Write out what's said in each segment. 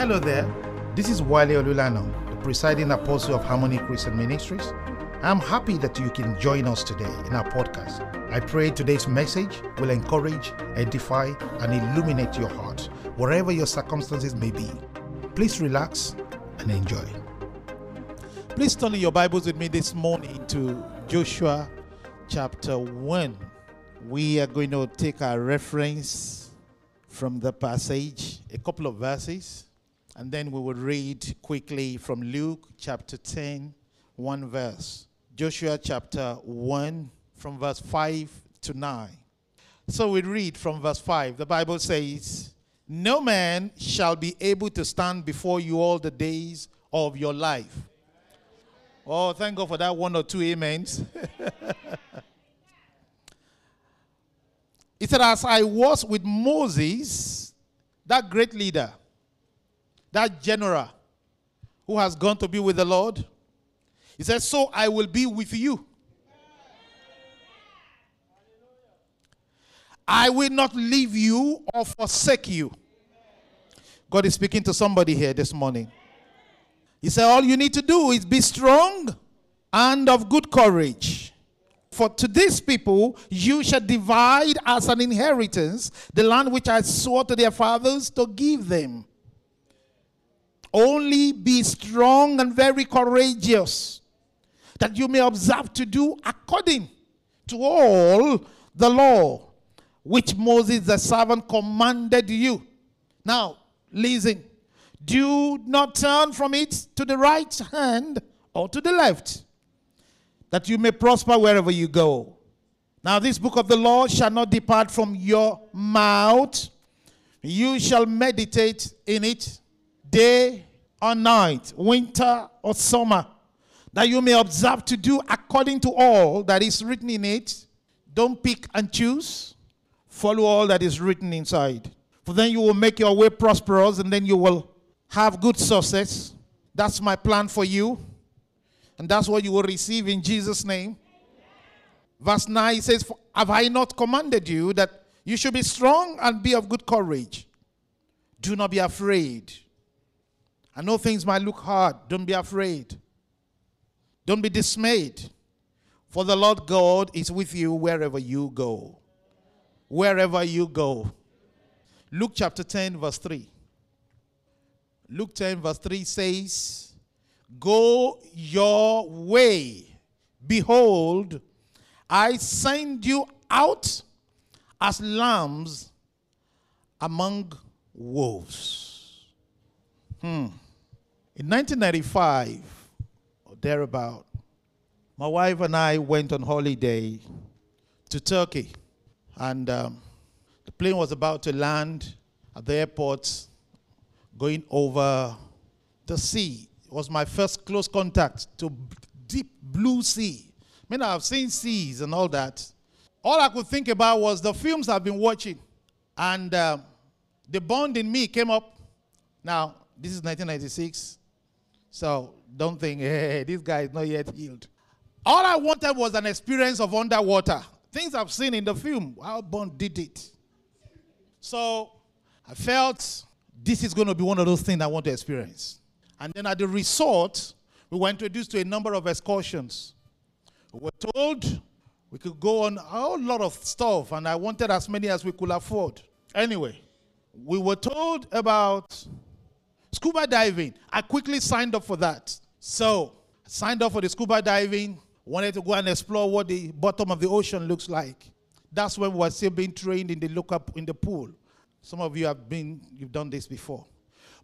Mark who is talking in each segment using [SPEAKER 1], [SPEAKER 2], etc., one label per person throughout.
[SPEAKER 1] Hello there. This is Wale Olulano, the presiding apostle of Harmony Christian Ministries. I'm happy that you can join us today in our podcast. I pray today's message will encourage, edify, and illuminate your heart, wherever your circumstances may be. Please relax and enjoy. Please turn your Bibles with me this morning to Joshua chapter 1. We are going to take our reference from the passage, a couple of verses, and then we will read quickly from Luke chapter 10, one verse. Joshua chapter 1, from verse 5 to 9. So we read from verse 5. The Bible says, No man shall be able to stand before you all the days of your life. Oh, thank God for that one or two amens. He said, As I was with Moses, that great leader, that general who has gone to be with the Lord, he said, So I will be with you. I will not leave you or forsake you. God is speaking to somebody here this morning. He said, All you need to do is be strong and of good courage. For to these people you shall divide as an inheritance the land which I swore to their fathers to give them. Only be strong and very courageous, that you may observe to do according to all the law which Moses the servant commanded you. Now, listen. Do not turn from it to the right hand or to the left, that you may prosper wherever you go. Now, this book of the law shall not depart from your mouth. You shall meditate in it day or night, winter or summer, that you may observe to do according to all that is written in it. Don't pick and choose. Follow all that is written inside. For then you will make your way prosperous and then you will have good success. That's my plan for you. And that's what you will receive in Jesus' name. Verse 9 says, Have I not commanded you that you should be strong and be of good courage? Do not be afraid. I know things might look hard. Don't be afraid. Don't be dismayed. For the Lord God is with you wherever you go. Wherever you go. Luke chapter 10, verse 3. Luke 10, verse 3 says, Go your way. Behold, I send you out as lambs among wolves. Hmm. In 1995, or thereabout, my wife and I went on holiday to Turkey. And um, the plane was about to land at the airport going over the sea. It was my first close contact to deep blue sea. I mean, I've seen seas and all that. All I could think about was the films I've been watching. And uh, the Bond in me came up. Now, this is 1996. So don't think, hey, this guy is not yet healed. All I wanted was an experience of underwater. Things I've seen in the film, how Bond did it. So I felt this is going to be one of those things I want to experience. And then at the resort, we were introduced to a number of excursions. We were told we could go on a whole lot of stuff, and I wanted as many as we could afford. Anyway, we were told about scuba diving. I quickly signed up for that. So, signed up for the scuba diving, wanted to go and explore what the bottom of the ocean looks like. That's when we were still being trained in the lookup in the pool. Some of you have been, you've done this before.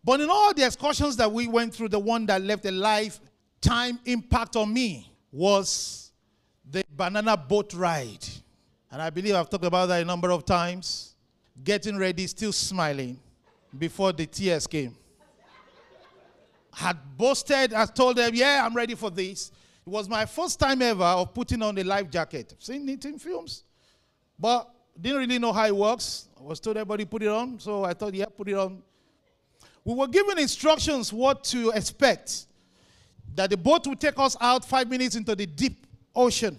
[SPEAKER 1] But in all the excursions that we went through, the one that left a lifetime impact on me was the banana boat ride. And I believe I've talked about that a number of times. Getting ready, still smiling before the tears came. Had boasted, I told them, yeah, I'm ready for this. It was my first time ever of putting on a life jacket. I've seen it in films, but didn't really know how it works. I was told everybody put it on, so I thought, yeah, put it on. We were given instructions what to expect. That the boat would take us out five minutes into the deep ocean.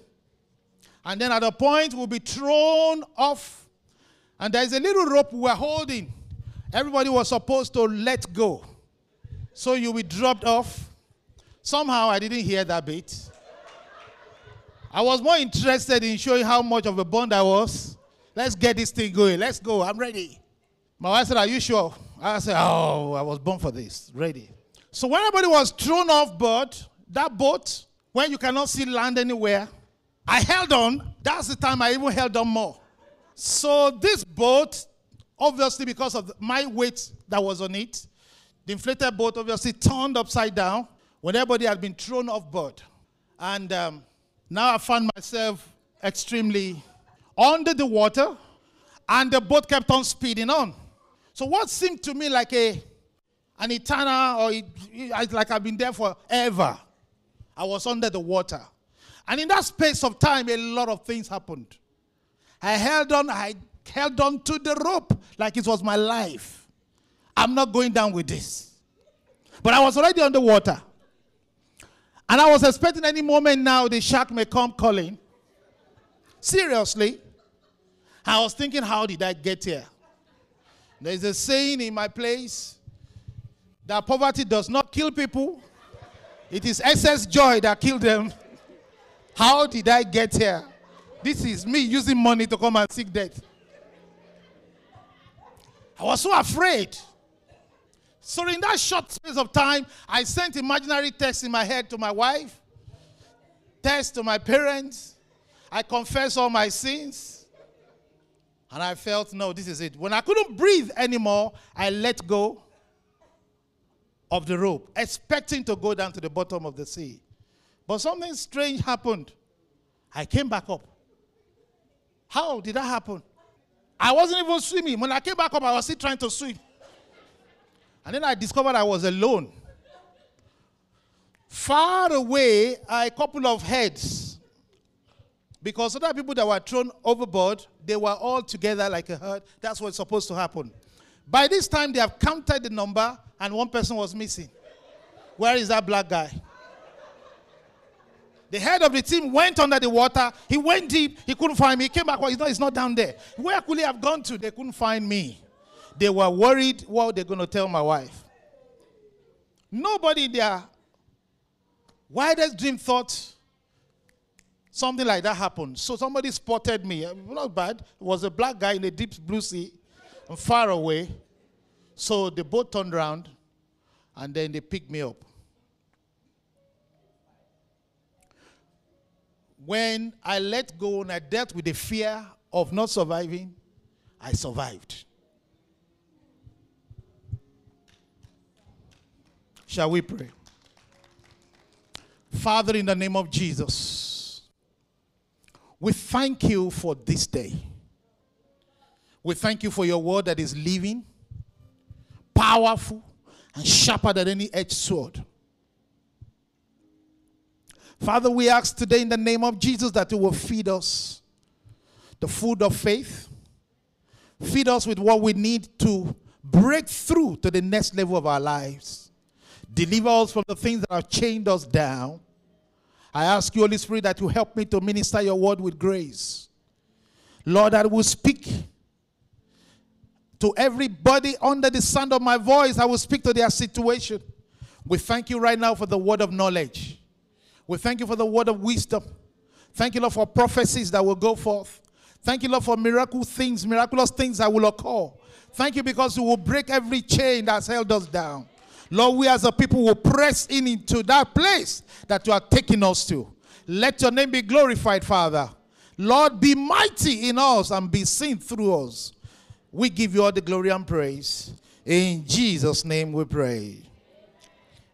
[SPEAKER 1] And then at a point, we'll be thrown off. And there's a little rope we're holding. Everybody was supposed to let go. So you will be dropped off. Somehow I didn't hear that bit. I was more interested in showing how much of a Bond I was. Let's get this thing going. Let's go. I'm ready. My wife said, Are you sure? I said, Oh, I was born for this. Ready. So when everybody was thrown off board, that boat, when you cannot see land anywhere, I held on. That's the time I even held on more. So this boat, obviously because of my weight that was on it, the inflated boat obviously turned upside down when everybody had been thrown off board. And um, now I found myself extremely under the water, and the boat kept on speeding on. So what seemed to me like a an eternal, or like I've been there forever, I was under the water. And in that space of time, a lot of things happened. I held on, I held on to the rope like it was my life. I'm not going down with this. But I was already underwater. And I was expecting any moment now the shark may come calling. Seriously. I was thinking, how did I get here? There's a saying in my place that poverty does not kill people, it is excess joy that killed them. How did I get here? This is me using money to come and seek death. I was so afraid. So in that short space of time, I sent imaginary texts in my head to my wife, texts to my parents. I confessed all my sins. And I felt, no, this is it. When I couldn't breathe anymore, I let go of the rope, expecting to go down to the bottom of the sea. But something strange happened. I came back up. How did that happen? I wasn't even swimming. When I came back up, I was still trying to swim. And then I discovered I was alone. Far away are a couple of heads. Because other people that were thrown overboard, they were all together like a herd. That's what's supposed to happen. By this time, they have counted the number, and one person was missing. Where is that black guy? The head of the team went under the water. He went deep. He couldn't find me. He came back. Well, he's not, he's not down there. Where could he have gone to? They couldn't find me. They were worried what they're going to tell my wife. Nobody in their wildest dream thought something like that happened. So somebody spotted me. Uh, not bad. It was a black guy in a deep blue sea and far away. So the boat turned around and then they picked me up. When I let go and I dealt with the fear of not surviving, I survived. Shall we pray? Father, in the name of Jesus, we thank you for this day. We thank you for your word that is living, powerful, and sharper than any edged sword. Father, we ask today in the name of Jesus that you will feed us the food of faith, feed us with what we need to break through to the next level of our lives. Deliver us from the things that have chained us down. I ask you, Holy Spirit, that you help me to minister your word with grace. Lord, I will speak to everybody under the sound of my voice. I will speak to their situation. We thank you right now for the word of knowledge. We thank you for the word of wisdom. Thank you, Lord, for prophecies that will go forth. Thank you, Lord, for miracle things, miraculous things that will occur. Thank you because you will break every chain that's held us down. Lord, we as a people will press in into that place that you are taking us to. Let your name be glorified, Father. Lord, be mighty in us and be seen through us. We give you all the glory and praise. In Jesus' name we pray.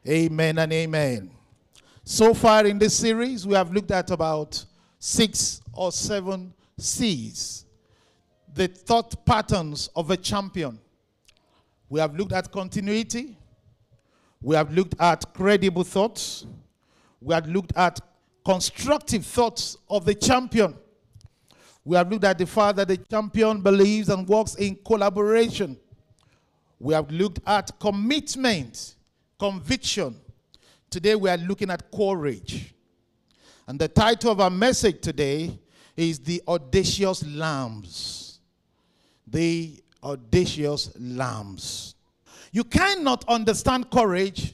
[SPEAKER 1] Amen and amen. So far in this series, we have looked at about six or seven C's, the thought patterns of a champion. We have looked at continuity, we have looked at credible thoughts. We have looked at constructive thoughts of the champion. We have looked at the fact that the champion believes and works in collaboration. We have looked at commitment, conviction. Today we are looking at courage. And the title of our message today is The Audacious Lambs. The Audacious Lambs. You cannot understand courage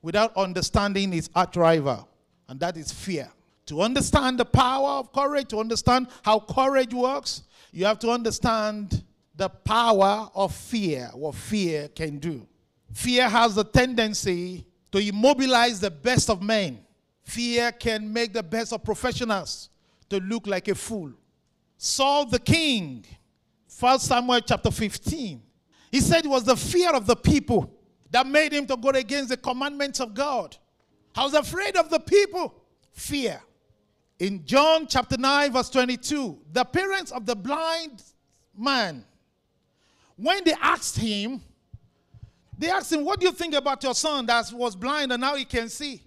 [SPEAKER 1] without understanding its arch and that is fear. To understand the power of courage, to understand how courage works, you have to understand the power of fear, what fear can do. Fear has the tendency to immobilize the best of men. Fear can make the best of professionals to look like a fool. Saul the king, 1 Samuel chapter 15, he said it was the fear of the people that made him to go against the commandments of God. I was afraid of the people. Fear. In John chapter 9, verse 22, the parents of the blind man, when they asked him, they asked him, What do you think about your son that was blind and now he can see?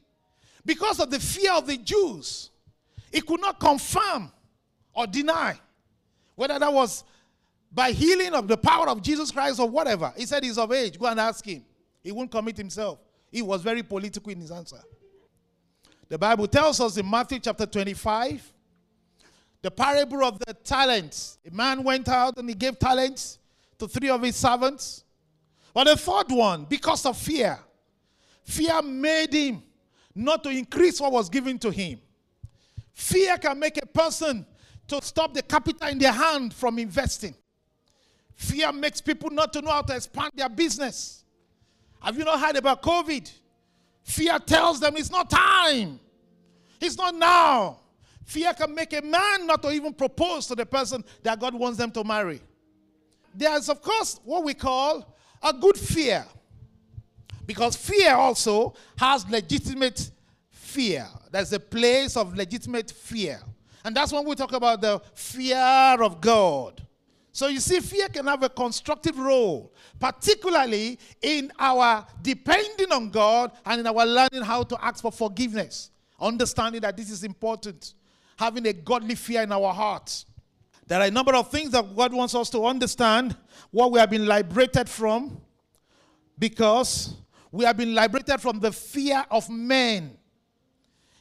[SPEAKER 1] Because of the fear of the Jews, he could not confirm or deny whether that was by healing of the power of Jesus Christ or whatever. He said he's of age. Go and ask him. He won't commit himself. He was very political in his answer. The Bible tells us in Matthew chapter 25, the parable of the talents. A man went out and he gave talents to three of his servants. But the third one, because of fear, fear made him not to increase what was given to him. Fear can make a person to stop the capital in their hand from investing. Fear makes people not to know how to expand their business. Have you not heard about COVID? Fear tells them it's not time. It's not now. Fear can make a man not to even propose to the person that God wants them to marry. There's, of course, what we call a good fear. Because fear also has legitimate fear. There's a place of legitimate fear. And that's when we talk about the fear of God. So you see, fear can have a constructive role, particularly in our depending on God and in our learning how to ask for forgiveness. Understanding that this is important. Having a godly fear in our hearts. There are a number of things that God wants us to understand what we have been liberated from because we have been liberated from the fear of men.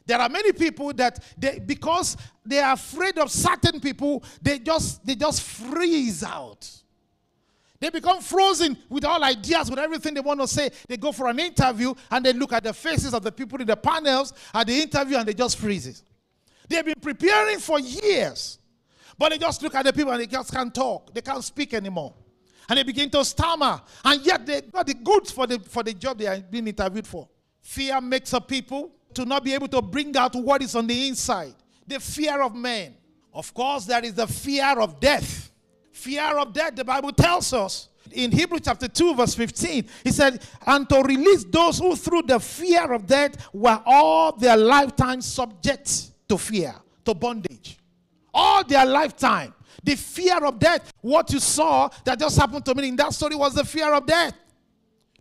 [SPEAKER 1] There are many people that they, because they are afraid of certain people, they just they just freeze out. They become frozen with all ideas, with everything they want to say. They go for an interview and they look at the faces of the people in the panels at the interview and they just freeze. They've been preparing for years, but they just look at the people and they just can't talk. They can't speak anymore. And they begin to stammer. And yet they got the goods for the, for the job they are being interviewed for. Fear makes a people to not be able to bring out what is on the inside. The fear of men. Of course, there is the fear of death. Fear of death, the Bible tells us in Hebrews chapter 2, verse 15, he said, And to release those who through the fear of death were all their lifetime subject to fear, to bondage. All their lifetime. The fear of death. What you saw that just happened to me in that story was the fear of death.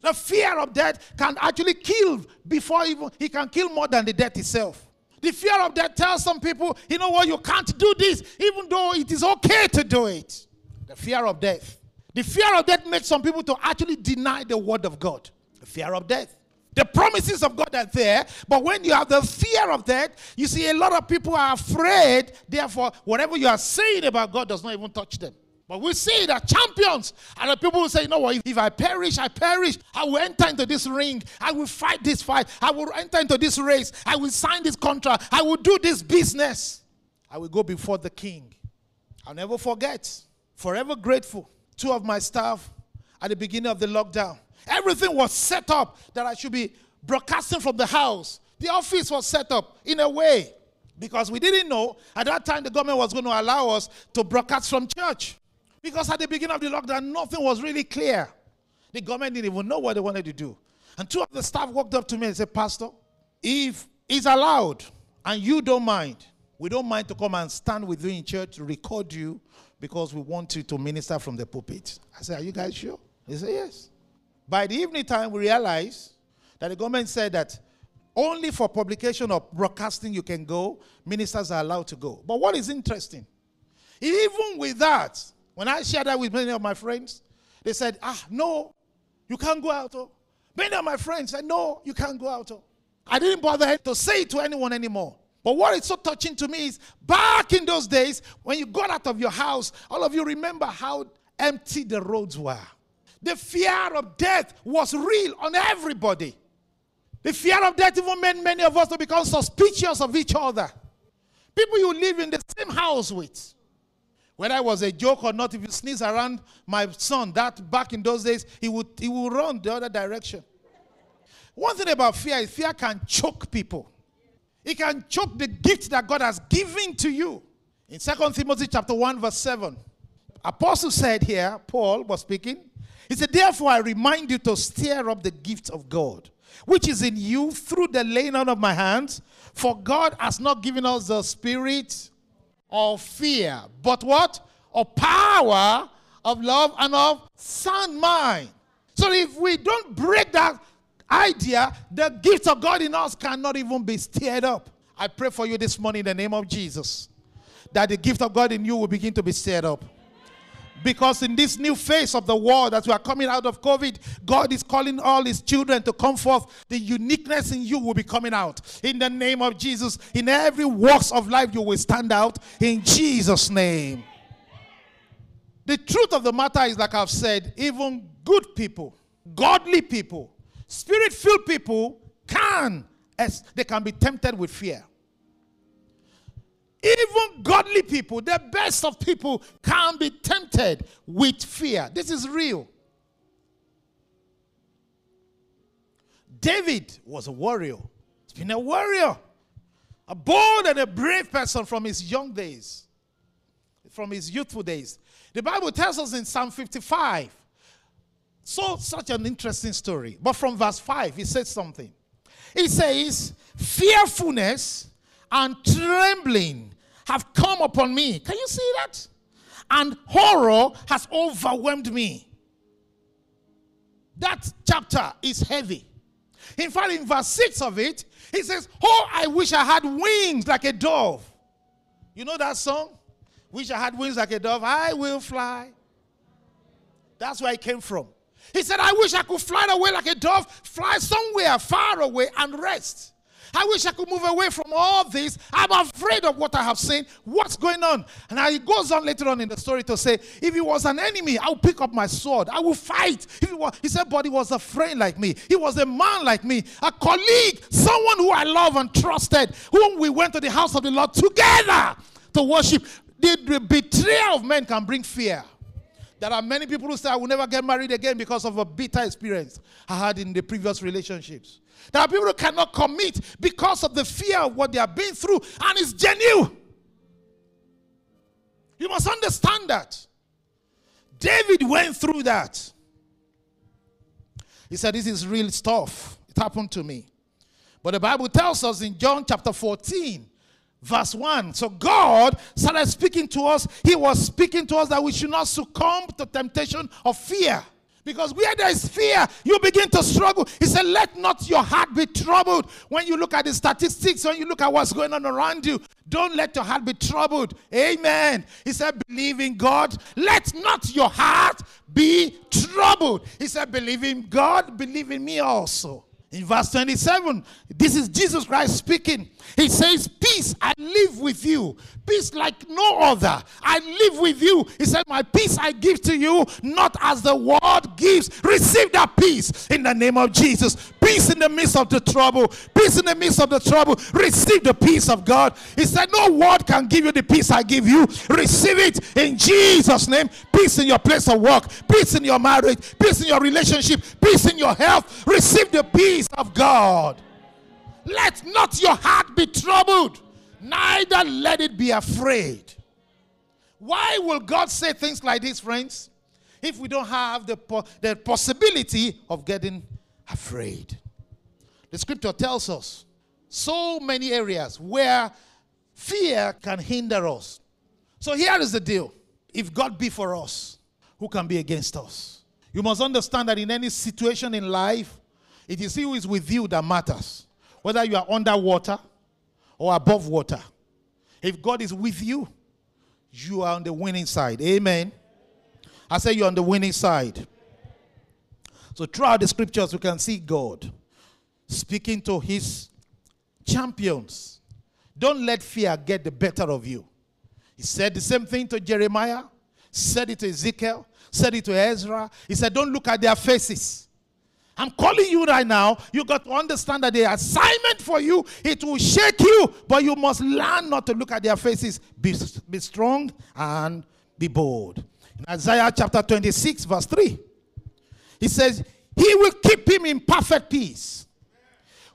[SPEAKER 1] The fear of death can actually kill before even, he can kill more than the death itself. The fear of death tells some people, you know what, you can't do this, even though it is okay to do it. The fear of death. The fear of death makes some people to actually deny the word of God. The fear of death. The promises of God are there, but when you have the fear of death, you see a lot of people are afraid. Therefore, whatever you are saying about God does not even touch them. But we see that champions are the people who say, you know what, if, if I perish, I perish. I will enter into this ring. I will fight this fight. I will enter into this race. I will sign this contract. I will do this business. I will go before the king. I'll never forget. Forever grateful. Two of my staff at the beginning of the lockdown. Everything was set up that I should be broadcasting from the house. The office was set up in a way because we didn't know at that time the government was going to allow us to broadcast from church. Because at the beginning of the lockdown, nothing was really clear. The government didn't even know what they wanted to do. And two of the staff walked up to me and said, Pastor, if it's allowed and you don't mind, we don't mind to come and stand with you in church to record you because we want you to minister from the pulpit. I said, Are you guys sure? They said, Yes. By the evening time, we realized that the government said that only for publication or broadcasting you can go, ministers are allowed to go. But what is interesting, even with that, when I shared that with many of my friends, they said, ah, no, you can't go out. Oh. Many of my friends said, no, you can't go out. Oh. I didn't bother to say it to anyone anymore. But what is so touching to me is back in those days, when you got out of your house, all of you remember how empty the roads were. The fear of death was real on everybody. The fear of death even made many of us to become suspicious of each other. People you live in the same house with. Whether it was a joke or not, if you sneeze around my son, that back in those days, he would, he would run the other direction. One thing about fear is fear can choke people. It can choke the gift that God has given to you. In 2 Timothy chapter 1, verse 7, Apostle said here, Paul was speaking, he said, Therefore I remind you to stir up the gift of God, which is in you through the laying on of my hands. For God has not given us the spirit of fear, but what? Of power, of love, and of sound mind. So if we don't break that idea, the gift of God in us cannot even be stirred up. I pray for you this morning in the name of Jesus that the gift of God in you will begin to be stirred up. Because in this new phase of the world, as we are coming out of COVID, God is calling all His children to come forth. The uniqueness in you will be coming out. In the name of Jesus, in every walks of life, you will stand out in Jesus' name. The truth of the matter is, like I've said, even good people, godly people, spirit filled people can, as they can be tempted with fear. Even godly people, the best of people, can be tempted with fear. This is real. David was a warrior. He's been a warrior, a bold and a brave person from his young days, from his youthful days. The Bible tells us in Psalm 55. So, such an interesting story. But from verse 5, he says something. He says, Fearfulness and trembling have come upon me. Can you see that? And horror has overwhelmed me. That chapter is heavy. In fact, in verse 6 of it, he says, Oh, I wish I had wings like a dove. You know that song? Wish I had wings like a dove. I will fly. That's where it came from. He said, I wish I could fly away like a dove, fly somewhere far away and rest. I wish I could move away from all this. I'm afraid of what I have seen. What's going on? And he goes on later on in the story to say, if he was an enemy, I'll pick up my sword. I will fight. He, was, he said, but he was a friend like me. He was a man like me, a colleague, someone who I love and trusted, whom we went to the house of the Lord together to worship. The betrayal of men can bring fear. There are many people who say, I will never get married again because of a bitter experience I had in the previous relationships. There are people who cannot commit because of the fear of what they have been through, and it's genuine. You must understand that. David went through that. He said, This is real stuff. It happened to me. But the Bible tells us in John chapter 14, verse 1. So God started speaking to us. He was speaking to us that we should not succumb to temptation of fear. Because where there is fear, you begin to struggle. He said, Let not your heart be troubled. When you look at the statistics, when you look at what's going on around you, don't let your heart be troubled. Amen. He said, Believe in God. Let not your heart be troubled. He said, Believe in God, believe in me also. In verse 27, this is Jesus Christ speaking. He says, Peace I live with you. Peace like no other. I live with you. He said, My peace I give to you, not as the world gives. Receive that peace in the name of Jesus. Peace in the midst of the trouble. Peace in the midst of the trouble. Receive the peace of God. He said, No word can give you the peace I give you. Receive it in Jesus' name. Peace in your place of work. Peace in your marriage. Peace in your relationship. Peace in your health. Receive the peace of God. Let not your heart be troubled, neither let it be afraid. Why will God say things like this, friends? If we don't have the, po- the possibility of getting afraid. The scripture tells us so many areas where fear can hinder us. So here is the deal if God be for us, who can be against us? You must understand that in any situation in life, it is He who is with you that matters. Whether you are underwater or above water. If God is with you, you are on the winning side. Amen. I say you're on the winning side. So throughout the scriptures, you can see God speaking to his champions. Don't let fear get the better of you. He said the same thing to Jeremiah, said it to Ezekiel, said it to Ezra. He said, Don't look at their faces. I'm calling you right now. You got to understand that the assignment for you, it will shake you, but you must learn not to look at their faces. Be, be strong and be bold. In Isaiah chapter 26, verse 3, he says, He will keep him in perfect peace,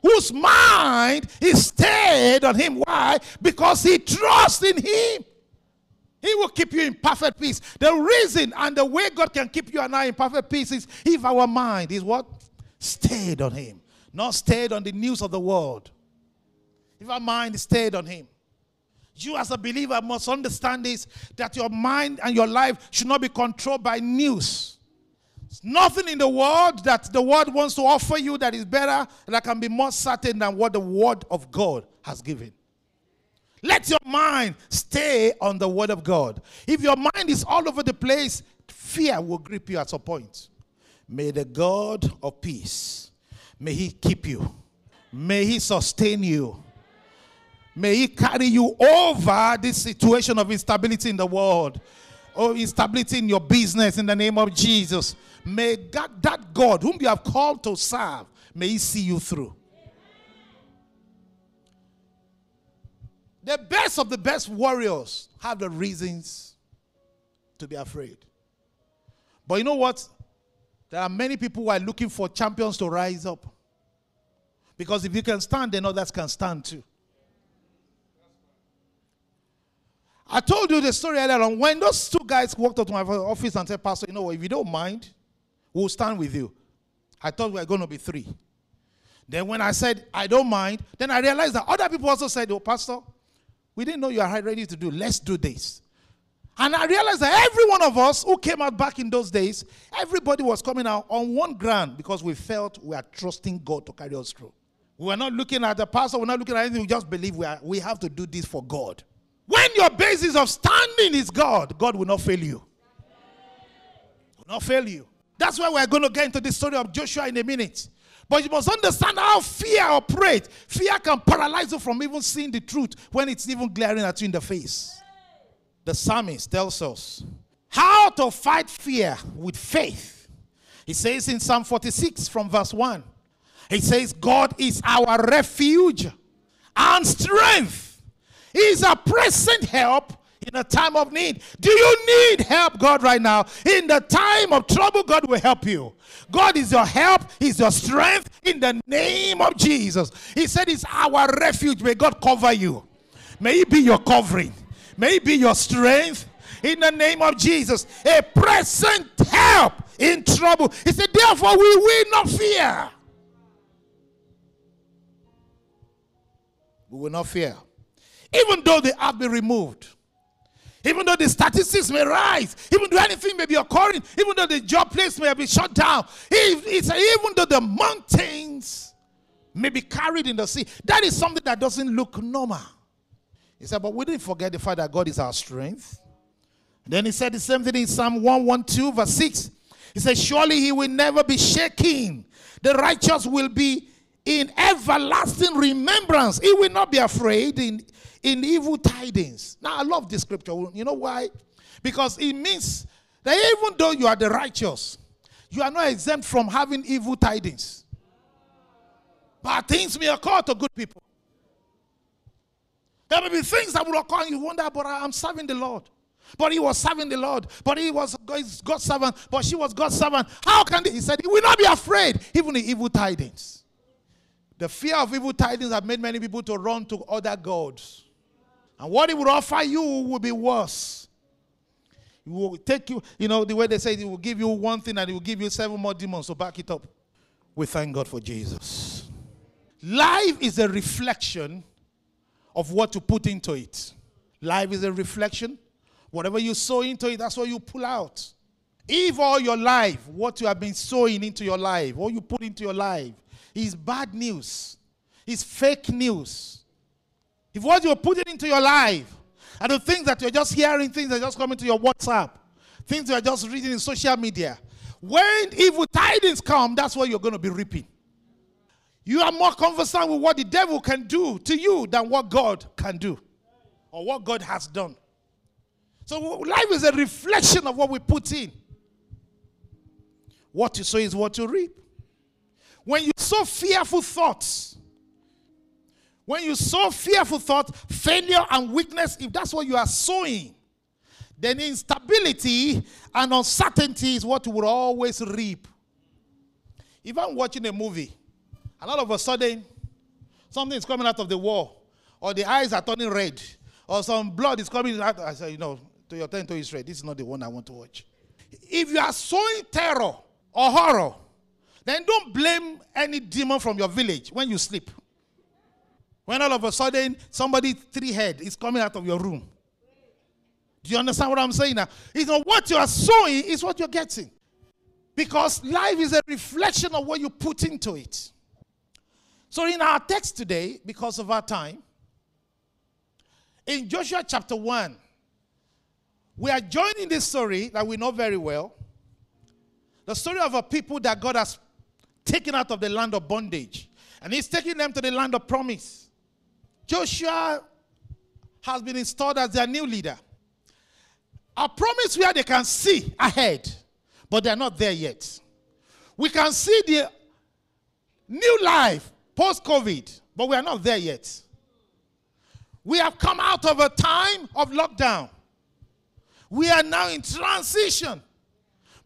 [SPEAKER 1] whose mind is stayed on him. Why? Because he trusts in him. He will keep you in perfect peace. The reason and the way God can keep you and I in perfect peace is if our mind is what? Stayed on Him, not stayed on the news of the world. If our mind stayed on Him. You, as a believer, must understand this that your mind and your life should not be controlled by news. There's nothing in the world that the world wants to offer you that is better, that can be more certain than what the Word of God has given. Let your mind stay on the Word of God. If your mind is all over the place, fear will grip you at some point. May the God of peace, may He keep you, may He sustain you, may He carry you over this situation of instability in the world or instability in your business in the name of Jesus. May God, that God whom you have called to serve, may He see you through. The best of the best warriors have the reasons to be afraid. But you know what? There are many people who are looking for champions to rise up. Because if you can stand, then others can stand too. I told you the story earlier on. When those two guys walked up to my office and said, Pastor, you know what, if you don't mind, we'll stand with you. I thought we were going to be three. Then when I said, I don't mind, then I realized that other people also said, Oh, Pastor, we didn't know you are ready to do. Let's do this. And I realized that every one of us who came out back in those days, everybody was coming out on one ground because we felt we are trusting God to carry us through. We were not looking at the pastor, we're not looking at anything, we just believe we, are, we have to do this for God. When your basis of standing is God, God will not fail you. Will not fail you. That's why we're going to get into the story of Joshua in a minute. But you must understand how fear operates. Fear can paralyze you from even seeing the truth when it's even glaring at you in the face the psalmist tells us how to fight fear with faith. He says in Psalm 46 from verse 1, he says, God is our refuge and strength. He is a present help in a time of need. Do you need help, God, right now? In the time of trouble, God will help you. God is your help, He's your strength in the name of Jesus. He said, He's our refuge. May God cover you, may He be your covering may be your strength in the name of Jesus. A present help in trouble. He said, Therefore, we will not fear. We will not fear. Even though the have been removed, even though the statistics may rise, even though anything may be occurring, even though the job place may be shut down, even though the mountains may be carried in the sea, that is something that doesn't look normal. He said, but we didn't forget the fact that God is our strength. Then he said the same thing in Psalm 112, verse 6. He said, Surely he will never be shaken. The righteous will be in everlasting remembrance. He will not be afraid in, in evil tidings. Now, I love this scripture. You know why? Because it means that even though you are the righteous, you are not exempt from having evil tidings. But things may occur to good people. There may be things that will occur and you wonder, but I'm serving the Lord. But he was serving the Lord. But he was God's servant. But she was God's servant. How can they? He said, He will not be afraid, even the evil tidings. The fear of evil tidings have made many people to run to other gods. And what he would offer you will be worse. He will take you, you know, the way they say, he will give you one thing and he will give you seven more demons So back it up. We thank God for Jesus. Life is a reflection of what to put into it. Life is a reflection. Whatever you sow into it, that's what you pull out. If all your life, what you have been sowing into your life, what you put into your life, is bad news, is fake news. If what you're putting into your life and the things that you're just hearing, things that are just coming to your WhatsApp, things you're just reading in social media, when evil tidings come, that's what you're going to be reaping. You are more conversant with what the devil can do to you than what God can do or what God has done. So life is a reflection of what we put in. what you sow is what you reap. When you sow fearful thoughts, when you sow fearful thoughts, failure and weakness, if that's what you are sowing, then instability and uncertainty is what you will always reap. If I'm watching a movie and all of a sudden something is coming out of the wall, or the eyes are turning red, or some blood is coming out, I say, you know, to your turn to Israel, this is not the one I want to watch. If you are sowing terror or horror, then don't blame any demon from your village when you sleep. When all of a sudden somebody three head is coming out of your room. Do you understand what I'm saying now? It's not what you are sowing, is what you're getting. Because life is a reflection of what you put into it. So, in our text today, because of our time, in Joshua chapter 1, we are joining this story that we know very well the story of a people that God has taken out of the land of bondage, and He's taking them to the land of promise. Joshua has been installed as their new leader. A promise where they can see ahead, but they're not there yet. We can see the new life post COVID, but we are not there yet. We have come out of a time of lockdown. We are now in transition.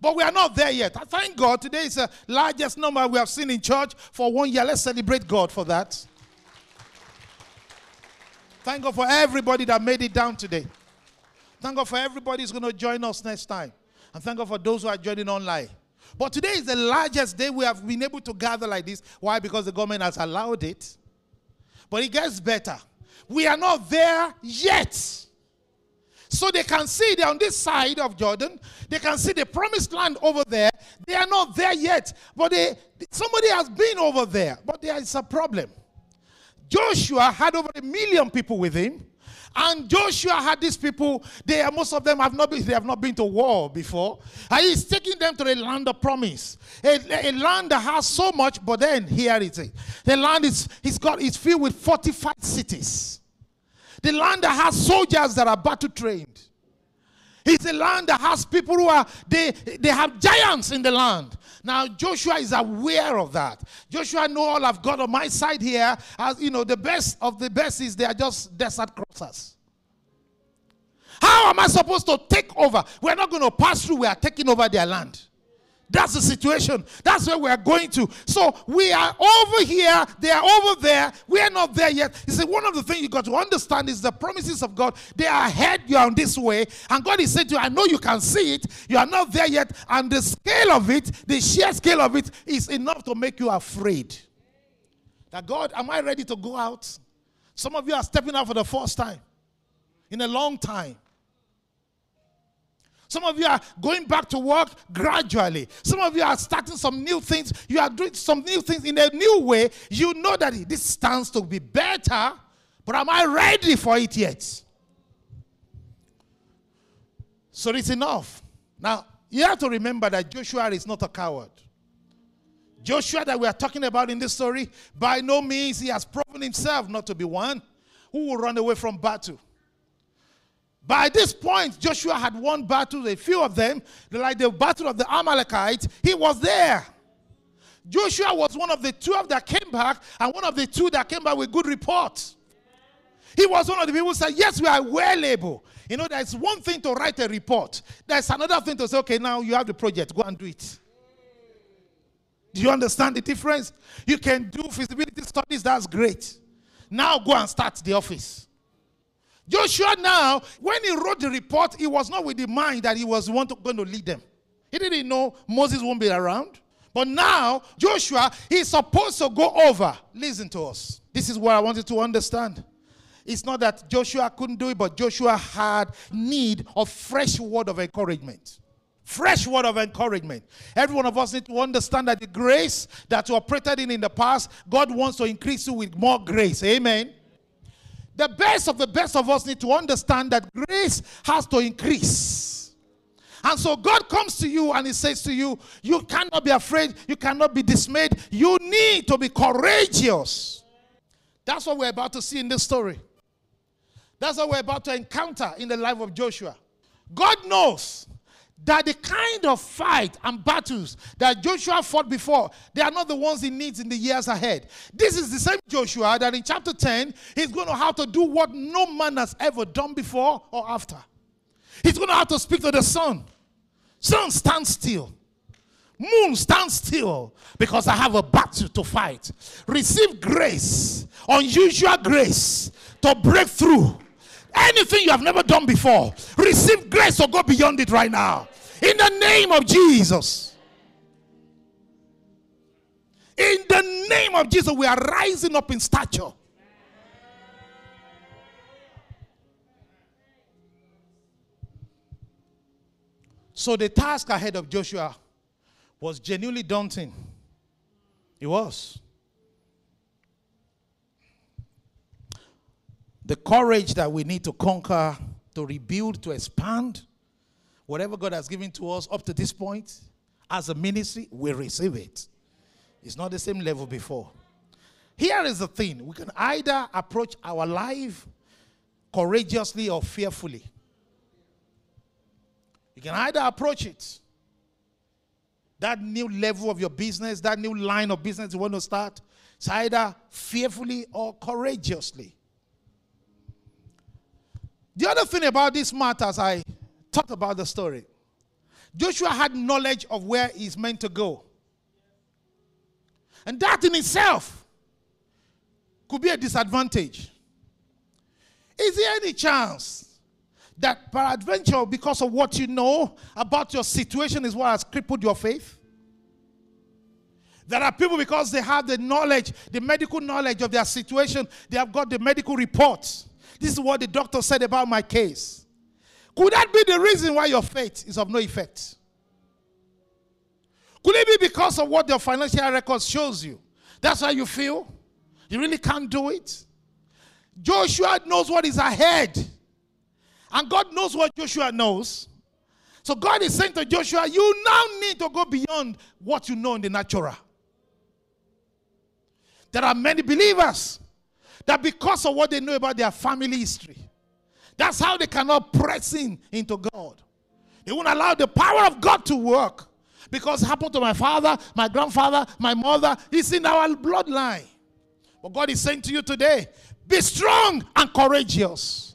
[SPEAKER 1] But we are not there yet. I thank God. Today is the largest number we have seen in church for one year. Let's celebrate God for that. Thank God for everybody that made it down today. Thank God for everybody who's going to join us next time. And thank God for those who are joining online. But today is the largest day we have been able to gather like this. Why? Because the government has allowed it. But it gets better. We are not there yet. So they can see they're on this side of Jordan. They can see the promised land over there. They are not there yet. But they, somebody has been over there. But there is a problem. Joshua had over a million people with him. And Joshua had these people, they most of them have not been, they have not been to war before. And he's taking them to the land of promise. A, a land that has so much, but then here it is. The land is he's got is filled with fortified cities. The land that has soldiers that are battle trained. It's a land that has people who are they they have giants in the land. Now Joshua is aware of that. Joshua know all I've got on my side here. As you know, the best of the best is they are just desert crossers. How am I supposed to take over? We're not going to pass through. We are taking over their land. That's the situation. That's where we are going to. So we are over here, they are over there. We are not there yet. You see, one of the things you got to understand is the promises of God. They are ahead, you are on this way. And God is saying to you, I know you can see it. You are not there yet. And the scale of it, the sheer scale of it, is enough to make you afraid. That God, am I ready to go out? Some of you are stepping out for the first time in a long time. Some of you are going back to work gradually. Some of you are starting some new things. You are doing some new things in a new way. You know that this stands to be better, but am I ready for it yet? So it's enough. Now, you have to remember that Joshua is not a coward. Joshua, that we are talking about in this story, by no means he has proven himself not to be one who will run away from battle. By this point, Joshua had won battles, a few of them, like the battle of the Amalekites. He was there. Joshua was one of the 12 that came back, and one of the two that came back with good reports. He was one of the people who said, Yes, we are well able. You know, there's one thing to write a report, there's another thing to say, Okay, now you have the project, go and do it. Do you understand the difference? You can do feasibility studies, that's great. Now go and start the office. Joshua now, when he wrote the report, he was not with the mind that he was going to lead them. He didn't know Moses won't be around. But now, Joshua, he's supposed to go over. Listen to us. This is what I wanted to understand. It's not that Joshua couldn't do it, but Joshua had need of fresh word of encouragement. Fresh word of encouragement. Every one of us need to understand that the grace that you operated in in the past, God wants to increase you with more grace. Amen. The best of the best of us need to understand that grace has to increase. And so God comes to you and He says to you, You cannot be afraid, you cannot be dismayed, you need to be courageous. That's what we're about to see in this story. That's what we're about to encounter in the life of Joshua. God knows that the kind of fight and battles that Joshua fought before, they are not the ones he needs in the years ahead. This is the same Joshua that in chapter 10, he's going to have to do what no man has ever done before or after. He's going to have to speak to the sun. Sun, stand still. Moon, stand still because I have a battle to fight. Receive grace, unusual grace to break through anything you have never done before. Receive grace or go beyond it right now. In the name of Jesus. In the name of Jesus, we are rising up in stature. So the task ahead of Joshua was genuinely daunting. It was. The courage that we need to conquer, to rebuild, to expand, whatever God has given to us up to this point, as a ministry, we receive it. It's not the same level before. Here is the thing we can either approach our life courageously or fearfully. You can either approach it, that new level of your business, that new line of business you want to start, it's either fearfully or courageously. The other thing about this matter, as I talked about the story, Joshua had knowledge of where he's meant to go. And that in itself could be a disadvantage. Is there any chance that peradventure, because of what you know about your situation, is what has crippled your faith? There are people because they have the knowledge, the medical knowledge of their situation, they have got the medical reports. This is what the doctor said about my case. Could that be the reason why your faith is of no effect? Could it be because of what your financial record shows you? That's why you feel you really can't do it? Joshua knows what is ahead. And God knows what Joshua knows. So God is saying to Joshua, you now need to go beyond what you know in the natural. There are many believers that because of what they know about their family history, that's how they cannot press in into God. They won't allow the power of God to work because it happened to my father, my grandfather, my mother. It's in our bloodline. But God is saying to you today be strong and courageous.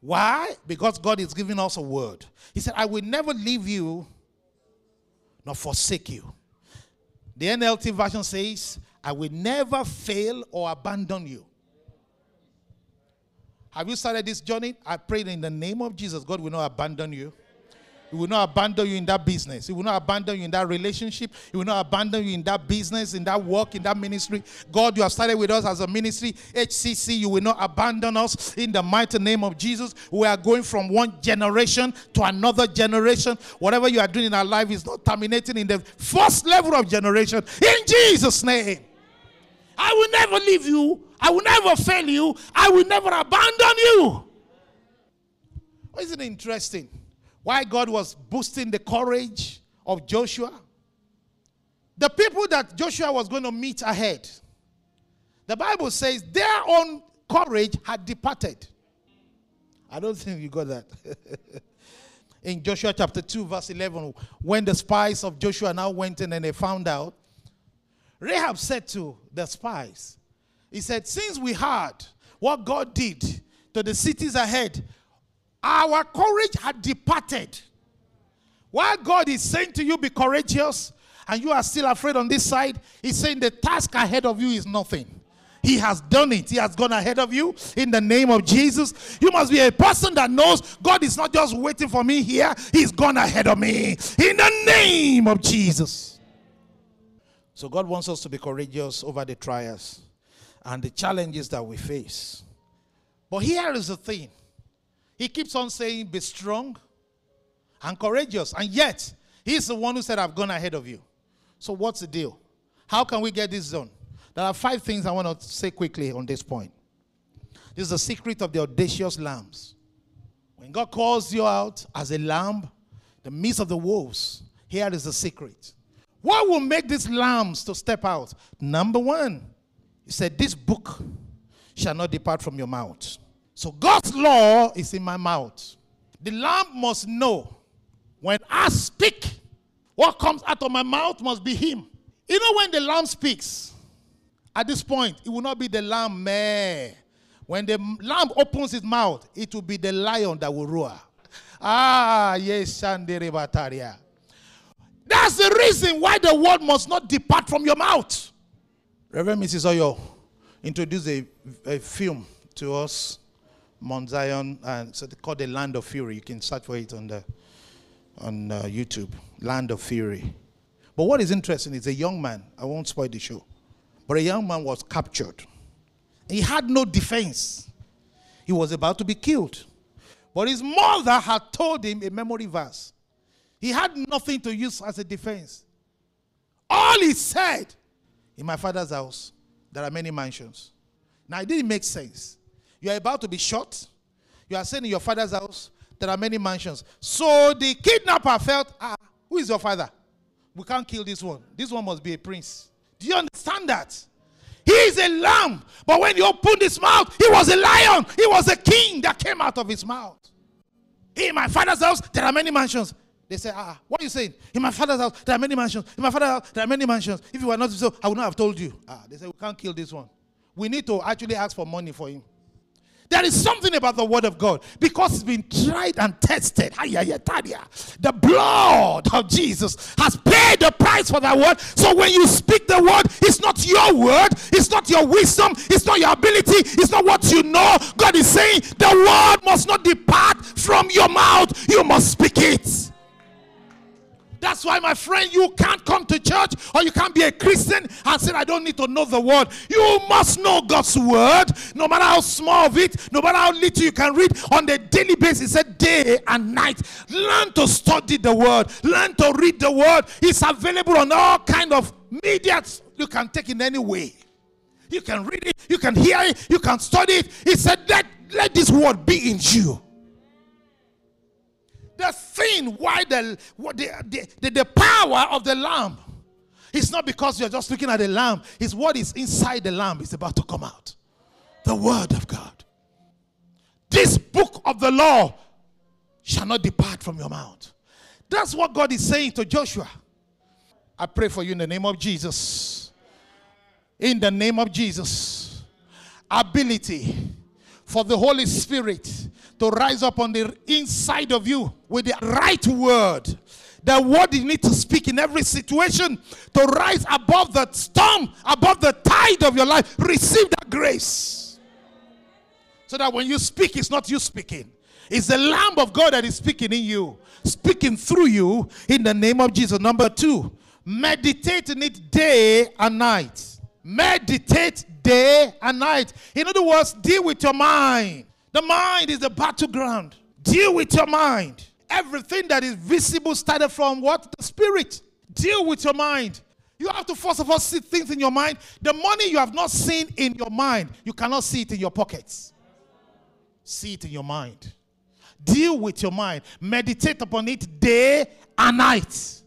[SPEAKER 1] Why? Because God is giving us a word. He said, I will never leave you nor forsake you. The NLT version says, I will never fail or abandon you. Have you started this journey? I pray in the name of Jesus, God will not abandon you. He will not abandon you in that business. He will not abandon you in that relationship. He will not abandon you in that business, in that work, in that ministry. God, you have started with us as a ministry. HCC, you will not abandon us in the mighty name of Jesus. We are going from one generation to another generation. Whatever you are doing in our life is not terminating in the first level of generation. In Jesus' name. I will never leave you. I will never fail you. I will never abandon you. Isn't it interesting? Why God was boosting the courage of Joshua? The people that Joshua was going to meet ahead, the Bible says their own courage had departed. I don't think you got that. in Joshua chapter 2, verse 11, when the spies of Joshua now went in and they found out Rahab said to the spies, He said, Since we heard what God did to the cities ahead, our courage had departed. While God is saying to you, Be courageous, and you are still afraid on this side, He's saying the task ahead of you is nothing. He has done it. He has gone ahead of you in the name of Jesus. You must be a person that knows God is not just waiting for me here, He's gone ahead of me in the name of Jesus. So God wants us to be courageous over the trials and the challenges that we face. But here is the thing He keeps on saying, Be strong and courageous. And yet, He's the one who said, I've gone ahead of you. So, what's the deal? How can we get this done? There are five things I want to say quickly on this point. This is the secret of the audacious lambs. When God calls you out as a lamb, the midst of the wolves, here is the secret. What will make these lambs to step out? Number one, he said, This book shall not depart from your mouth. So God's law is in my mouth. The lamb must know when I speak, what comes out of my mouth must be him. You know, when the lamb speaks, at this point, it will not be the lamb meh. When the lamb opens his mouth, it will be the lion that will roar. Ah, yes, Shandere Bataria. That's the reason why the word must not depart from your mouth. Reverend Mrs. Oyo introduced a, a film to us, Mount Zion, and so called the Land of Fury. You can search for it on the on uh, YouTube, Land of Fury. But what is interesting is a young man. I won't spoil the show, but a young man was captured. He had no defense. He was about to be killed. But his mother had told him a memory verse. He had nothing to use as a defense. All he said, in my father's house, there are many mansions. Now, it didn't make sense. You are about to be shot. You are saying in your father's house, there are many mansions. So the kidnapper felt, ah, who is your father? We can't kill this one. This one must be a prince. Do you understand that? He is a lamb. But when he opened his mouth, he was a lion. He was a king that came out of his mouth. In my father's house, there are many mansions. They say, ah, what are you saying? In my father's house, there are many mansions. In my father's house, there are many mansions. If you were not so, I would not have told you. Ah, they say, we can't kill this one. We need to actually ask for money for him. There is something about the word of God because it's been tried and tested. The blood of Jesus has paid the price for that word. So when you speak the word, it's not your word, it's not your wisdom, it's not your ability, it's not what you know. God is saying the word must not depart from your mouth, you must speak it. That's why, my friend, you can't come to church or you can't be a Christian and say, I don't need to know the word. You must know God's word, no matter how small of it, no matter how little you can read on the daily basis, a day and night. Learn to study the word, learn to read the word. It's available on all kind of media. You can take it any way. You can read it, you can hear it, you can study it. He said, Let, let this word be in you. The thing why the, the, the, the power of the lamb it's not because you're just looking at the lamb, it's what is inside the lamb is about to come out. The word of God. This book of the law shall not depart from your mouth. That's what God is saying to Joshua. I pray for you in the name of Jesus. In the name of Jesus. Ability for the Holy Spirit to rise up on the inside of you with the right word. The word you need to speak in every situation to rise above the storm, above the tide of your life. Receive that grace. So that when you speak, it's not you speaking, it's the Lamb of God that is speaking in you, speaking through you in the name of Jesus. Number two, meditate in it day and night. Meditate day and night. In other words, deal with your mind. The mind is the battleground. Deal with your mind. Everything that is visible started from what? The spirit. Deal with your mind. You have to first of all see things in your mind. The money you have not seen in your mind, you cannot see it in your pockets. See it in your mind. Deal with your mind. Meditate upon it day and night.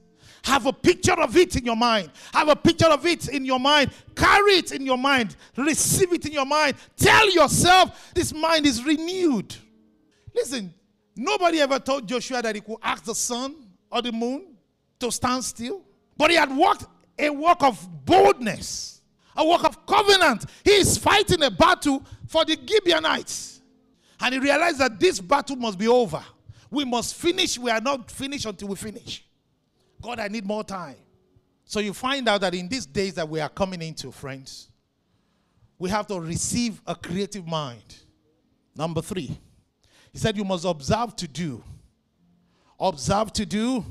[SPEAKER 1] Have a picture of it in your mind. Have a picture of it in your mind. Carry it in your mind. Receive it in your mind. Tell yourself this mind is renewed. Listen, nobody ever told Joshua that he could ask the sun or the moon to stand still. But he had walked a walk of boldness, a walk of covenant. He is fighting a battle for the Gibeonites. And he realized that this battle must be over. We must finish. We are not finished until we finish. God, I need more time. So you find out that in these days that we are coming into, friends, we have to receive a creative mind. Number three, he said, You must observe to do. Observe to do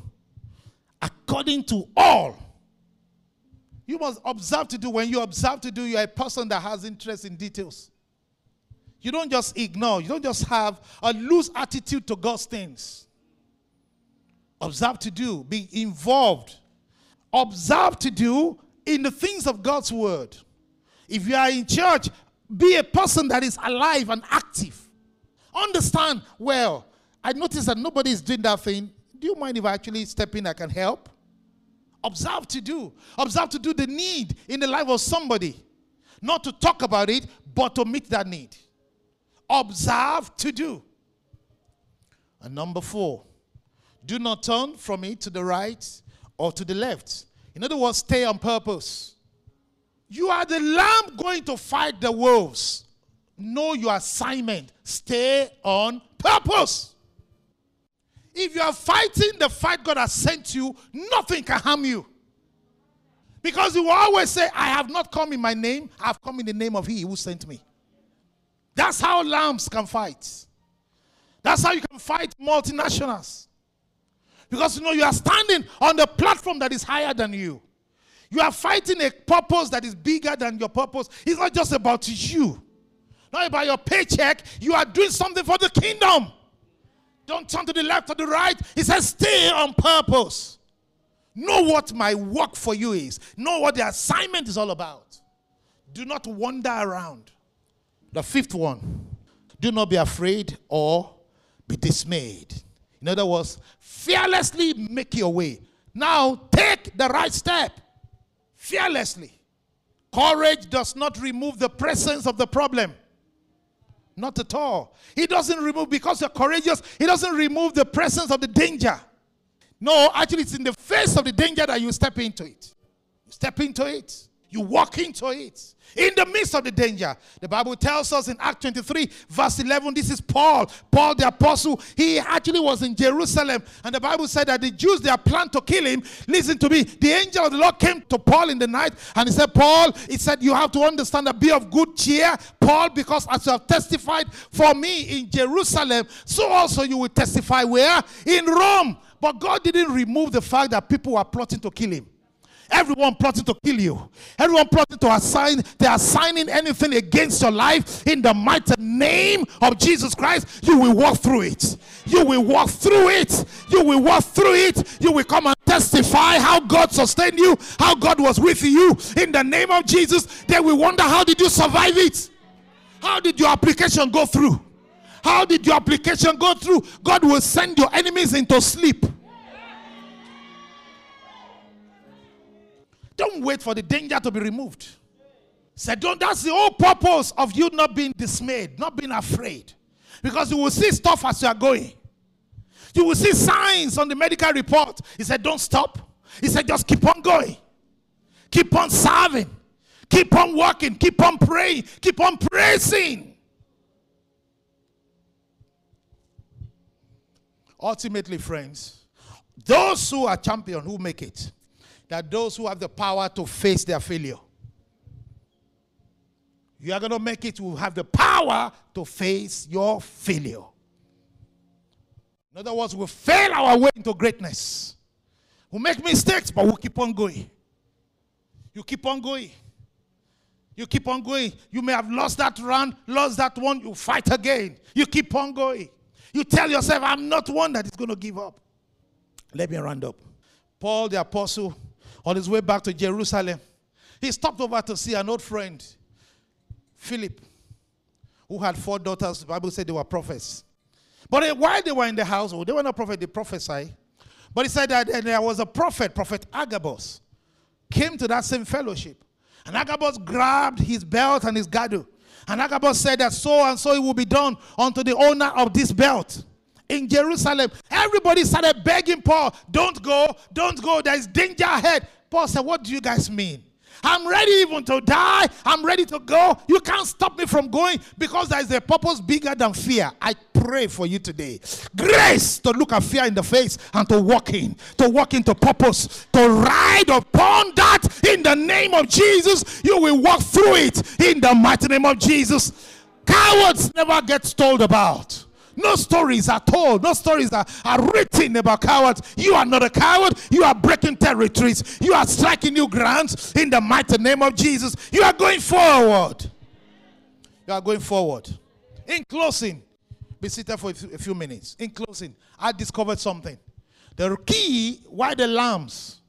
[SPEAKER 1] according to all. You must observe to do. When you observe to do, you're a person that has interest in details. You don't just ignore, you don't just have a loose attitude to God's things observe to do, be involved, observe to do in the things of God's word. If you are in church, be a person that is alive and active. Understand well. I notice that nobody is doing that thing. Do you mind if I actually step in? I can help. Observe to do. Observe to do the need in the life of somebody. Not to talk about it, but to meet that need. Observe to do. And number four, do not turn from it to the right or to the left. In other words, stay on purpose. You are the lamb going to fight the wolves. Know your assignment. Stay on purpose. If you are fighting the fight God has sent you, nothing can harm you. Because you will always say, I have not come in my name, I have come in the name of He who sent me. That's how lambs can fight. That's how you can fight multinationals. Because you know you are standing on the platform that is higher than you. You are fighting a purpose that is bigger than your purpose. It's not just about you, not about your paycheck. You are doing something for the kingdom. Don't turn to the left or the right. He says, stay on purpose. Know what my work for you is, know what the assignment is all about. Do not wander around. The fifth one do not be afraid or be dismayed. In other words, fearlessly make your way. Now take the right step. Fearlessly. Courage does not remove the presence of the problem. Not at all. He doesn't remove, because you're courageous, he doesn't remove the presence of the danger. No, actually, it's in the face of the danger that you step into it. You step into it. You walk into it in the midst of the danger. The Bible tells us in Act 23, verse 11, this is Paul, Paul the apostle. He actually was in Jerusalem, and the Bible said that the Jews they planned to kill him. Listen to me. The angel of the Lord came to Paul in the night, and he said, Paul, he said, You have to understand that be of good cheer, Paul, because as you have testified for me in Jerusalem, so also you will testify where? In Rome. But God didn't remove the fact that people were plotting to kill him. Everyone plotting to kill you. Everyone plotting to assign. They are signing anything against your life in the mighty name of Jesus Christ. You will walk through it. You will walk through it. You will walk through it. You will come and testify how God sustained you, how God was with you in the name of Jesus. They will wonder how did you survive it? How did your application go through? How did your application go through? God will send your enemies into sleep. Don't wait for the danger to be removed. Said, don't, that's the whole purpose of you not being dismayed, not being afraid. Because you will see stuff as you are going. You will see signs on the medical report. He said, don't stop. He said, just keep on going. Keep on serving. Keep on working. Keep on praying. Keep on praising. Ultimately, friends, those who are champion who make it, that those who have the power to face their failure. You are going to make it, you have the power to face your failure. In other words, we fail our way into greatness. We make mistakes, but we keep on going. You keep on going. You keep on going. You may have lost that round, lost that one, you fight again. You keep on going. You tell yourself, I'm not one that is going to give up. Let me round up. Paul the apostle on his way back to Jerusalem, he stopped over to see an old friend, Philip, who had four daughters. The Bible said they were prophets. But while they were in the household, oh, they were not prophets, they prophesied. But he said that there was a prophet, Prophet Agabus, came to that same fellowship. And Agabus grabbed his belt and his girdle. And Agabus said that so and so it will be done unto the owner of this belt in Jerusalem. Everybody started begging Paul, don't go, don't go, there's danger ahead. Paul said, What do you guys mean? I'm ready even to die. I'm ready to go. You can't stop me from going because there is a purpose bigger than fear. I pray for you today. Grace to look at fear in the face and to walk in, to walk into purpose, to ride upon that in the name of Jesus. You will walk through it in the mighty name of Jesus. Cowards never get told about. No stories are told, no stories are, are written about cowards. You are not a coward. You are breaking territories. You are striking new grounds in the mighty name of Jesus. You are going forward. You are going forward. In closing, be seated for a few, a few minutes. In closing, I discovered something. The key why the lambs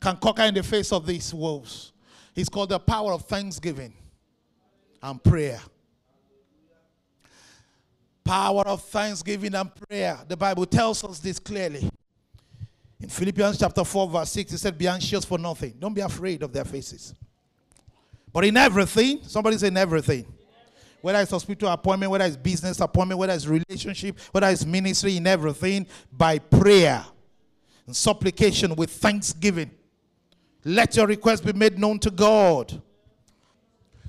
[SPEAKER 1] can conquer in the face of these wolves is called the power of thanksgiving and prayer power of thanksgiving and prayer. The Bible tells us this clearly. In Philippians chapter 4, verse 6, it said, Be anxious for nothing. Don't be afraid of their faces. But in everything, somebody say in everything. whether it's hospital appointment, whether it's business appointment, whether it's relationship, whether it's ministry, in everything, by prayer and supplication with thanksgiving. Let your request be made known to God.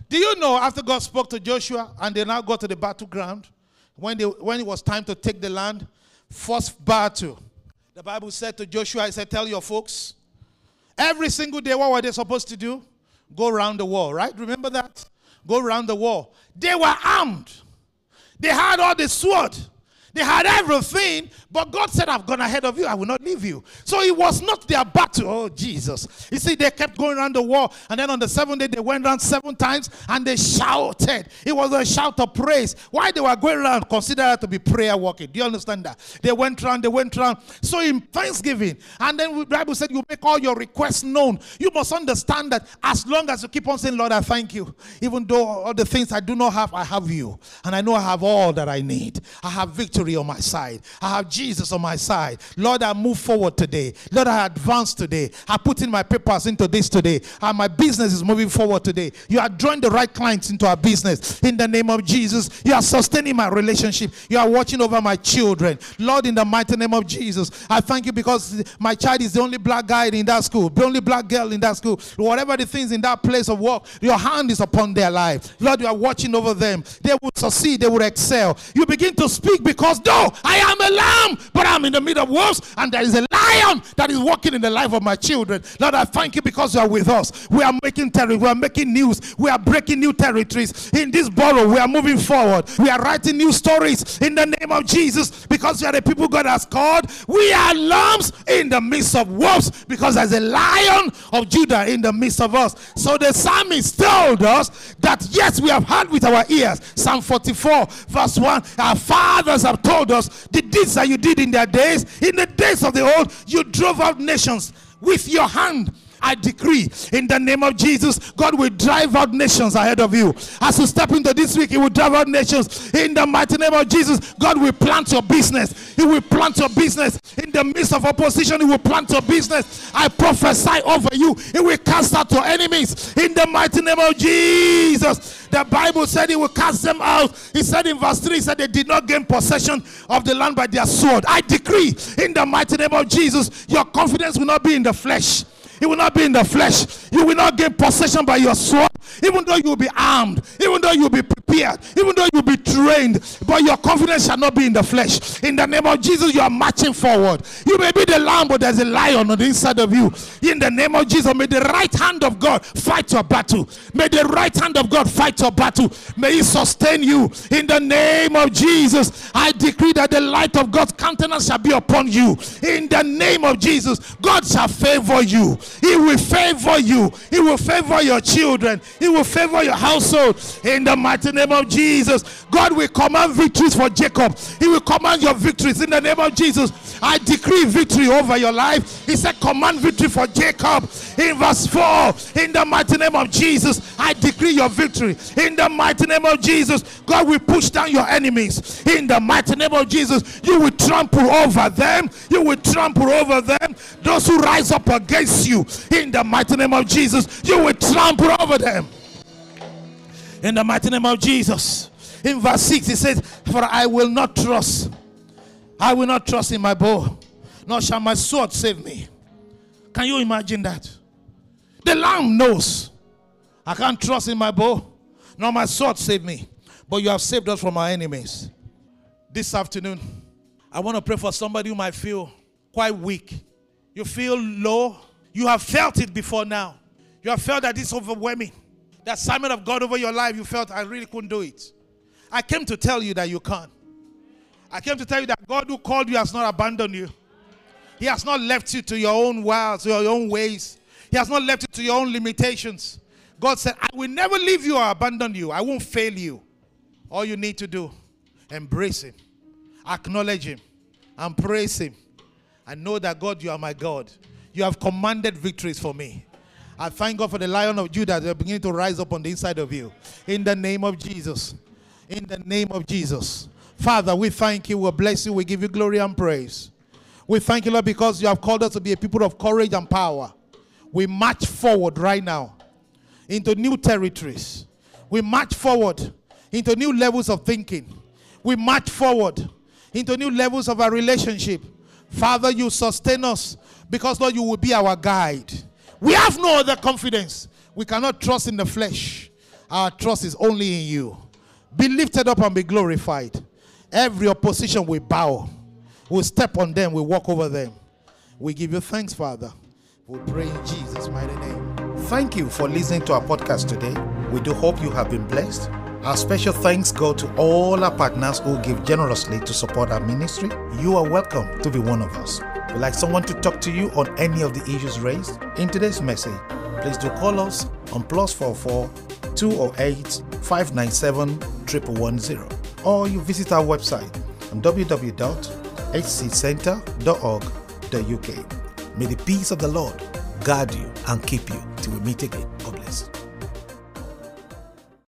[SPEAKER 1] Do you know after God spoke to Joshua and they now go to the battleground, when, they, when it was time to take the land, first battle, the Bible said to Joshua, I said, Tell your folks, every single day, what were they supposed to do? Go around the wall, right? Remember that? Go around the wall. They were armed, they had all the sword. They had everything, but God said, I've gone ahead of you. I will not leave you. So it was not their battle. Oh, Jesus. You see, they kept going around the wall. And then on the seventh day, they went around seven times and they shouted. It was a shout of praise. Why they were going around, consider that to be prayer walking. Do you understand that? They went around, they went around. So in thanksgiving, and then the Bible said, You make all your requests known. You must understand that as long as you keep on saying, Lord, I thank you. Even though all the things I do not have, I have you. And I know I have all that I need. I have victory victory on my side. I have Jesus on my side. Lord, I move forward today. Lord, I advance today. I put in my papers into this today. And my business is moving forward today. You are drawing the right clients into our business. In the name of Jesus, you are sustaining my relationship. You are watching over my children. Lord, in the mighty name of Jesus, I thank you because my child is the only black guy in that school, the only black girl in that school. Whatever the things in that place of work, your hand is upon their life. Lord, you are watching over them. They will succeed, they will excel. You begin to speak because because though I am a lamb, but I'm in the middle of wolves, and there is a lion that is walking in the life of my children. Lord, I thank you because you are with us. We are making territory, we are making news, we are breaking new territories. In this borough, we are moving forward. We are writing new stories in the name of Jesus because we are the people God has called. We are lambs in the midst of wolves because there's a lion of Judah in the midst of us. So the psalmist told us that yes, we have heard with our ears. Psalm 44, verse 1 Our fathers have told us the deeds that you did in their days. In the days of the old, you drove out nations with your hand I decree in the name of Jesus, God will drive out nations ahead of you. As you step into this week, He will drive out nations in the mighty name of Jesus. God will plant your business, He will plant your business in the midst of opposition. He will plant your business. I prophesy over you, He will cast out your enemies in the mighty name of Jesus. The Bible said He will cast them out. He said in verse 3, He said they did not gain possession of the land by their sword. I decree in the mighty name of Jesus, your confidence will not be in the flesh. You will not be in the flesh. You will not gain possession by your sword, even though you will be armed, even though you will be prepared, even though you will be trained. But your confidence shall not be in the flesh. In the name of Jesus, you are marching forward. You may be the lamb, but there's a lion on the inside of you. In the name of Jesus, may the right hand of God fight your battle. May the right hand of God fight your battle. May He sustain you. In the name of Jesus, I decree that the light of God's countenance shall be upon you. In the name of Jesus, God shall favor you. He will favor you. He will favor your children. He will favor your household. In the mighty name of Jesus, God will command victories for Jacob. He will command your victories in the name of Jesus. I decree victory over your life. He said, Command victory for Jacob. In verse 4, in the mighty name of Jesus, I decree your victory. In the mighty name of Jesus, God will push down your enemies. In the mighty name of Jesus, you will trample over them. You will trample over them. Those who rise up against you, in the mighty name of Jesus, you will trample over them. In the mighty name of Jesus. In verse 6, he says, For I will not trust I will not trust in my bow, nor shall my sword save me. Can you imagine that? The lamb knows I can't trust in my bow, nor my sword save me. But you have saved us from our enemies. This afternoon, I want to pray for somebody who might feel quite weak. You feel low. You have felt it before now. You have felt that it's overwhelming. The assignment of God over your life, you felt I really couldn't do it. I came to tell you that you can. I came to tell you that God who called you has not abandoned you. He has not left you to your own wiles, your own ways. He has not left you to your own limitations. God said, I will never leave you or abandon you. I won't fail you. All you need to do, embrace Him, acknowledge Him, and praise Him. And know that God, you are my God. You have commanded victories for me. I thank God for the lion of Judah that are beginning to rise up on the inside of you. In the name of Jesus. In the name of Jesus. Father, we thank you, we bless you, we give you glory and praise. We thank you, Lord, because you have called us to be a people of courage and power. We march forward right now into new territories. We march forward into new levels of thinking. We march forward into new levels of our relationship. Father, you sustain us because, Lord, you will be our guide. We have no other confidence. We cannot trust in the flesh. Our trust is only in you. Be lifted up and be glorified. Every opposition we bow. We step on them, we walk over them. We give you thanks, Father. We pray in Jesus' mighty name. Thank you for listening to our podcast today. We do hope you have been blessed. Our special thanks go to all our partners who give generously to support our ministry. You are welcome to be one of us. Would like someone to talk to you on any of the issues raised in today's message? Please do call us on plus 44 208 597 1110 or you visit our website on www.hccenter.org.uk. May the peace of the Lord guard you and keep you till we meet again.